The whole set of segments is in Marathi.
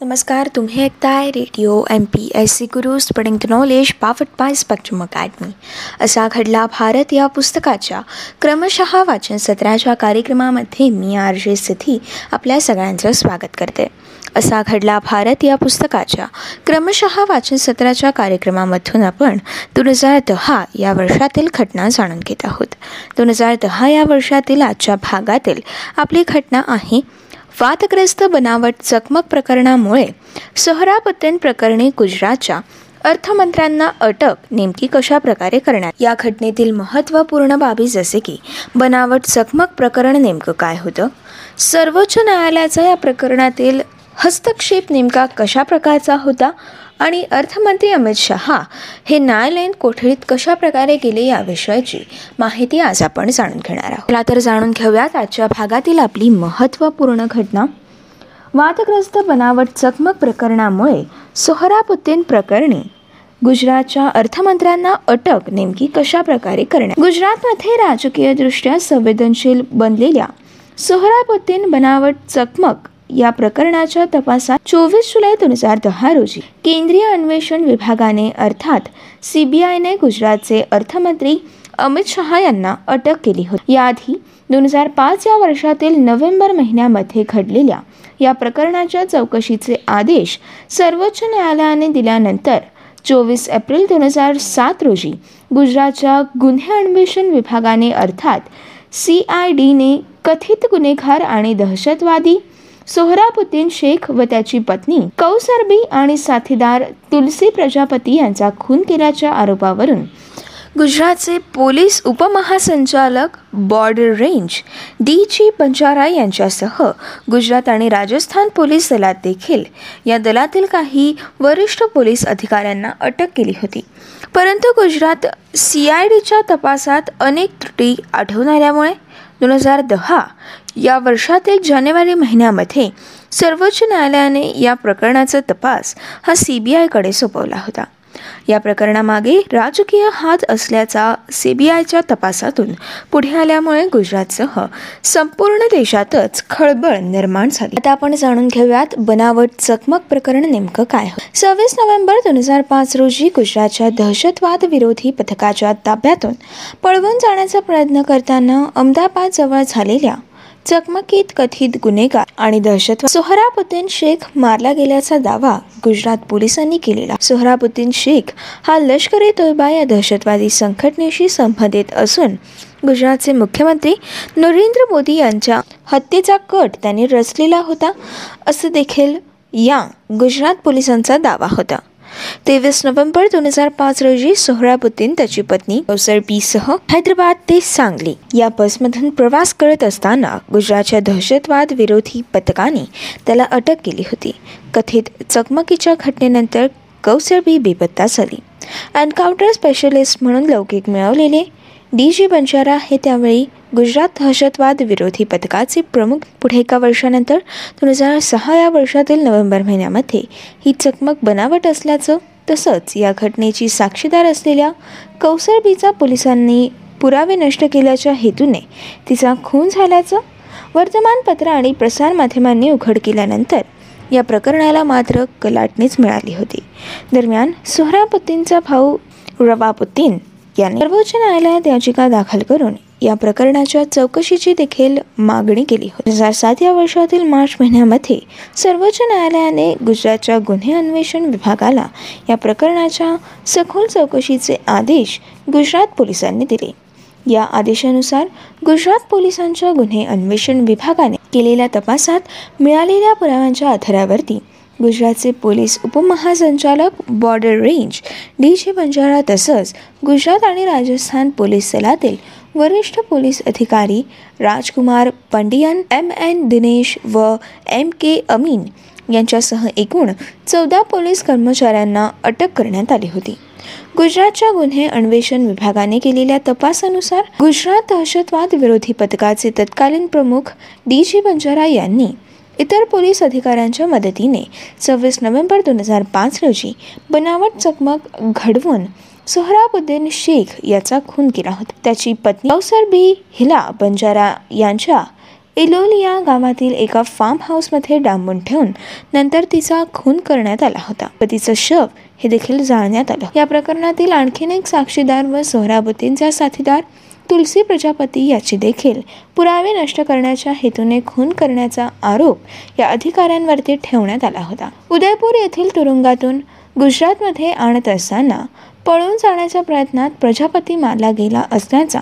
नमस्कार तुम्ही ऐकताय radio M P S C Guru spreading the knowledge powered by Spectrum Academy. असा घडला भारत या पुस्तकाच्या क्रमशः वाचन सत्राच्या कार्यक्रमामध्ये मी आर जे सिद्धी आपल्या सगळ्यांचं स्वागत करते. असा घडला भारत या पुस्तकाच्या क्रमशः वाचन सत्राच्या कार्यक्रमामधून आपण दोन हजार दहा या वर्षातील घटना जाणून घेत आहोत. दोन हजार दहा या वर्षातील आजच्या भागातील आपली घटना आहे वादग्रस्त बनावट चकमक प्रकरणामुळे सोहराबुद्दीन प्रकरणी गुजरातच्या अर्थमंत्र्यांना अटक नेमकी कशा प्रकारे करण्यात या घटनेतील महत्त्वपूर्ण बाबी जसे की बनावट चकमक प्रकरण नेमकं काय होतं? सर्वोच्च न्यायालयाचा या प्रकरणातील हस्तक्षेप नेमका कशा प्रकारचा होता? आणि अर्थमंत्री अमित शहा हे न्यायालयीन कोठडीत कशा प्रकारे गेले याविषयीची माहिती आज आपण जाणून घेणार आहोत. चला तर जाणून घेऊयात आजच्या भागातील आपली महत्त्वपूर्ण घटना. वादग्रस्त बनावट चकमक प्रकरणामुळे सोहराबुद्दीन प्रकरणी गुजरातच्या अर्थमंत्र्यांना अटक नेमकी कशा प्रकारे करण्यात गुजरातमध्ये राजकीयदृष्ट्या संवेदनशील बनलेल्या सोहराबुद्दीन बनावट चकमक या प्रकरणाच्या तपासात चोवीस जुलै दोन हजार दहा रोजी केंद्रीय अन्वेषण विभागाने अर्थात सीबीआयने गुजरातचे अर्थमंत्री अमित शहा यांना अटक केली होती. याआधी दोन हजार पाच या वर्षातील नोव्हेंबर महिन्यामध्ये घडलेल्या या प्रकरणाच्या चौकशीचे आदेश सर्वोच्च न्यायालयाने दिल्यानंतर चोवीस एप्रिल दोन हजार सात रोजी गुजरातच्या गुन्हे अन्वेषण विभागाने अर्थात सी आय डीने कथित गुन्हेगार आणि दहशतवादी सोहराबुद्दीन शेख व त्याची पत्नी कौसरबी आणि साथीदार तुलसी प्रजापती यांचा खून केल्याच्या आरोपावरून गुजरातचे पोलीस उपमहासंचालक border range D G Vanzara यांच्यासह गुजरात आणि राजस्थान पोलीस दलात देखील या दलातील काही वरिष्ठ पोलीस अधिकाऱ्यांना अटक केली होती. परंतु गुजरात सी आय डीच्या तपासात अनेक त्रुटी आढळून आल्यामुळे दोन हजार दहा या वर्षातील जानेवारी महिन्यामध्ये सर्वोच्च न्यायालयाने या प्रकरणाचा तपास हा सी बी आयकडे सोपवला होता. या प्रकरणामागे राजकीय हात असल्याचा सीबीआयच्या तपासातून पुढे आल्यामुळे गुजरातसह संपूर्ण देशातच खळबळ निर्माण झाली. आता आपण जाणून घेऊयात बनावट चकमक प्रकरण नेमकं काय सव्वीस नोव्हेंबर दोन हजार पाच रोजी गुजरातच्या दहशतवाद विरोधी पथकाच्या ताब्यातून पळवून जाण्याचा प्रयत्न करताना अहमदाबाद जवळ झालेल्या चकमकीत कथित गुन्हेगार आणि दहशतवाद. सोहराबुद्दीन शेख मारला गेल्याचा दावा गुजरात पोलिसांनी केलेला. सोहराबुद्दीन शेख हा लष्कर ए तोयबा या दहशतवादी संघटनेशी संबंधित असून गुजरातचे मुख्यमंत्री नरेंद्र मोदी यांच्या हत्येचा कट त्यांनी रचलेला होता असं देखील या गुजरात पोलिसांचा दावा होता. तेवीस नोव्हेंबर दोन हजार पाच रोजी सोहराबुद्दीन त्याची पत्नी अवसर बी सह हैदराबाद ते सांगली या बसमधून प्रवास करत असताना गुजरातच्या दहशतवाद विरोधी पथकाने त्याला अटक केली होती. कथित चकमकीच्या घटनेनंतर कौसर बी बेपत्ता झाली. एन्काउंटर स्पेशलिस्ट म्हणून लौकिक मिळवलेले डी जी बंजारा हे त्यावेळी गुजरात दहशतवाद विरोधी पथकाचे प्रमुख. पुढे एका वर्षानंतर दोन हजार सहा या वर्षातील नोव्हेंबर महिन्यामध्ये ही चकमक बनावट असल्याचं तसंच या घटनेची साक्षीदार असलेल्या कौसरबीचा पोलिसांनी पुरावे नष्ट केल्याच्या हेतूने तिचा खून झाल्याचं वर्तमानपत्र आणि प्रसारमाध्यमांनी उघड केल्यानंतर या प्रकरणाला मात्र कलाटणीच मिळाली होती. दरम्यान सोहराबुद्दीनचा भाऊ रवाबुद्दीन याने सर्वोच्च न्यायालयात याचिका दाखल करून या प्रकरणाच्या चौकशीची देखील मागणी केली होती. दोन हजार सात या वर्षातील मार्च महिन्यामध्ये सर्वोच्च न्यायालयाने गुजरातच्या गुन्हे अन्वेषण विभागाला या प्रकरणाच्या सखोल चौकशीचे आदेश गुजरात पोलिसांनी दिले. या आदेशानुसार गुजरात पोलिसांच्या गुन्हे अन्वेषण विभागाने केलेल्या तपासात मिळालेल्या पुराव्यांच्या आधारावरती गुजरातचे पोलीस उपमहासंचालक border range D G Vanzara तसंच गुजरात आणि राजस्थान पोलीस दलातील वरिष्ठ पोलीस अधिकारी राजकुमार पंडियन एम एन दिनेश व एम के अमीन यांच्यासह एकूण चौदा पोलीस कर्मचाऱ्यांना अटक करण्यात आली होती. गुजरातच्या गुन्हे अन्वेषण विभागाने केलेल्या तपासानुसार गुजरात दहशतवाद विरोधी पथकाचे तत्कालीन प्रमुख डी जी बंजारा यांनी इतर पोलीस अधिकाऱ्यांच्या मदतीने सव्वीस नोव्हेंबर दोन हजार पाच रोजी बनावट चकमक घडवून सोहराबुद्दीन शेख याचा खून केला होता. त्याची पत्नी अवसर बी हिला बंजारा यांच्या इलोलिया गावातील एका फार्म हाऊसमध्ये डांबून ठेवून नंतर तिचा खून करण्यात आला होता. व तिचं शव हे देखील जाळण्यात आलं. या प्रकरणातील आणखीन एक साक्षीदार व सोहराबुद्दीनचा साथीदार तुलसी प्रजापती याची देखील पुरावे नष्ट करण्याच्या हेतूने खून करण्याचा आरोप या अधिकाऱ्यांवरती ठेवण्यात आला होता. उदयपूर येथील तुरुंगातून गुजरातमध्ये आणत असताना पळून जाण्याच्या प्रयत्नात प्रजापती मारला गेला असल्याचा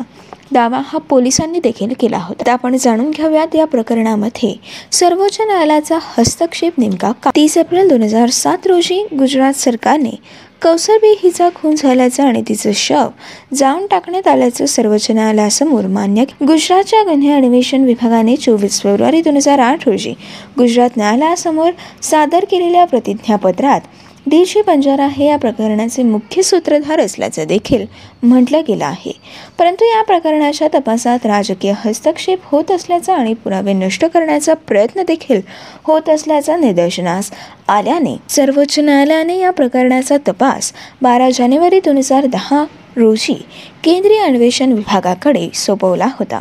दावा हा पोलिसांनी देखील केला होता. आपण जाणून घेऊयात या प्रकरणामध्ये सर्वोच्च न्यायालयाचा हस्तक्षेप नेमका तीस एप्रिल दोन हजार सात रोजी गुजरात सरकारने कौसरबी हिचा खून झाल्याचं आणि तिचं शव जाऊन टाकण्यात आल्याचं सर्वोच्च न्यायालयासमोर मान्य गुजरातच्या गुन्हे अन्वेषण विभागाने चोवीस फेब्रुवारी दोन हजार आठ रोजी गुजरात न्यायालयासमोर सादर केलेल्या प्रतिज्ञापत्रात डी जी बंजारा हे या प्रकरणाचे मुख्य सूत्रधार असल्याचं देखील म्हटलं गेलं आहे. परंतु या प्रकरणाच्या तपासात राजकीय हस्तक्षेप होत असल्याचा आणि पुरावे नष्ट करण्याचा प्रयत्न देखील होत असल्याचा निदर्शनास आल्याने सर्वोच्च न्यायालयाने या प्रकरणाचा तपास बारा जानेवारी दोन हजार दहा रोजी केंद्रीय अन्वेषण विभागाकडे सोपवला होता.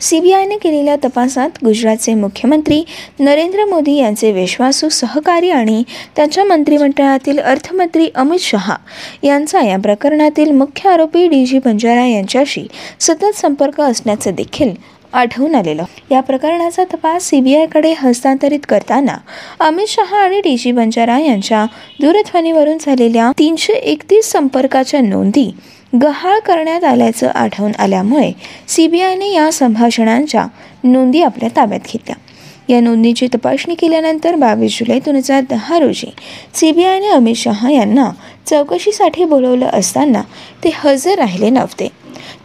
सीबीआयने केलेल्या तपासात गुजरातचे मुख्यमंत्री नरेंद्र मोदी यांचे विश्वासू सहकारी आणि त्यांच्या मंत्रिमंडळातील अर्थमंत्री अमित शहा यांचा या प्रकरणातील मुख्य आरोपी डी जी बंजारा यांच्याशी सतत संपर्क असण्याचं देखील आढळून आलेलं. या प्रकरणाचा तपास सीबीआयकडे हस्तांतरित करताना अमित शहा आणि डी जी बंजारा यांच्या दूरध्वनीवरून झालेल्या तीनशे एकतीस संपर्काच्या नोंदी गहाळ करण्यात आल्याचं आढळून आल्यामुळे सीबीआयने या संभाषणांच्या नोंदी आपल्या ताब्यात घेतल्या. या नोंदीची तपासणी केल्यानंतर बावीस जुलै दोन हजार दहा रोजी सीबीआयने अमित शहा यांना चौकशीसाठी बोलवलं असताना ते हजर राहिले नव्हते.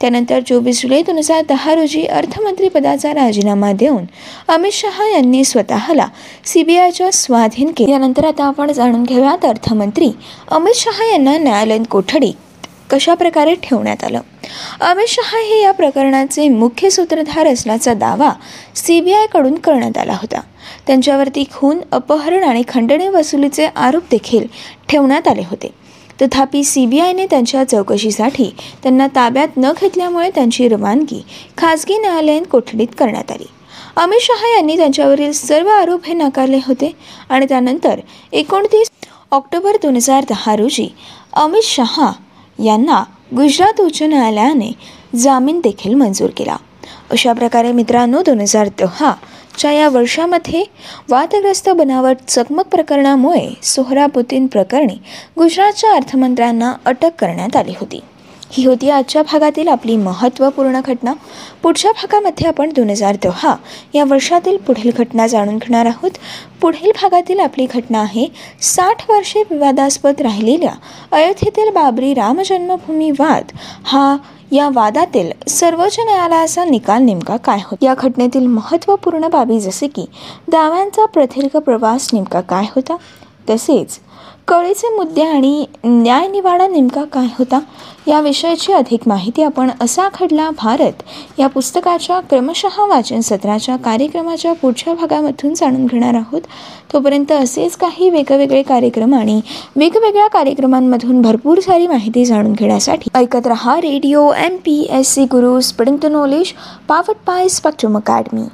त्यानंतर चोवीस जुलै दोन हजार दहा रोजी अर्थमंत्रीपदाचा राजीनामा देऊन अमित शहा यांनी स्वतःला सीबीआयच्या स्वाधीन केल्यानंतर आता आपण जाणून घेऊयात अर्थमंत्री अमित शहा यांना न्यायालयीन कोठडी कशा प्रकारे ठेवण्यात आलं? अमित शहा हे या प्रकरणाचे मुख्य सूत्रधार असल्याचा दावा सी बी आयकडून करण्यात आला होता. त्यांच्यावरती खून अपहरण आणि खंडणी वसुलीचे आरोप देखील ठेवण्यात आले होते. तथापि सी बी आयने त्यांच्या चौकशीसाठी त्यांना ताब्यात न घेतल्यामुळे त्यांची रवानगी खाजगी न्यायालयीन कोठडीत करण्यात आली. अमित शहा यांनी त्यांच्यावरील सर्व आरोप हे नाकारले होते आणि त्यानंतर एकोणतीस ऑक्टोबर दोन हजार दहा रोजी अमित शहा यांना गुजरात उच्च न्यायालयाने जामीन देखील मंजूर केला. अशा प्रकारे मित्रांनो दोन हजार दहाच्या या वर्षामध्ये वादग्रस्त बनावट चकमक प्रकरणामुळे सोहराबुद्दीन प्रकरणी गुजरातच्या अर्थमंत्र्यांना अटक करण्यात आली होती. ही होती आजच्या भागातील आपली महत्त्वपूर्ण घटना. पुढच्या भागामध्ये आपण दोन हजार दहा या वर्षातील पुढील घटना जाणून घेणार आहोत. पुढील भागातील आपली घटना आहे साठ वर्षे विवादास्पद राहिलेल्या अयोध्येतील बाबरी रामजन्मभूमी वाद. हा या वादातील सर्वोच्च न्यायालयाचा निकाल नेमका काय होता? या घटनेतील महत्त्वपूर्ण बाबी जसे की दाव्यांचा प्रदीर्घ प्रवास नेमका काय होता? तसेच कळीचे मुद्दे आणि न्यायनिवाडा नेमका काय होता या विषयाची अधिक माहिती आपण असा घडला भारत या पुस्तकाच्या क्रमशः वाचन सत्राच्या कार्यक्रमाच्या पुढच्या भागामधून जाणून घेणार आहोत. तोपर्यंत असेच काही वेगवेगळे कार्यक्रम आणि वेगवेगळ्या कार्यक्रमांमधून भरपूर सारी माहिती जाणून घेण्यासाठी ऐकत रहा radio M P S C Guru spring knowledge powered by Spectrum academy.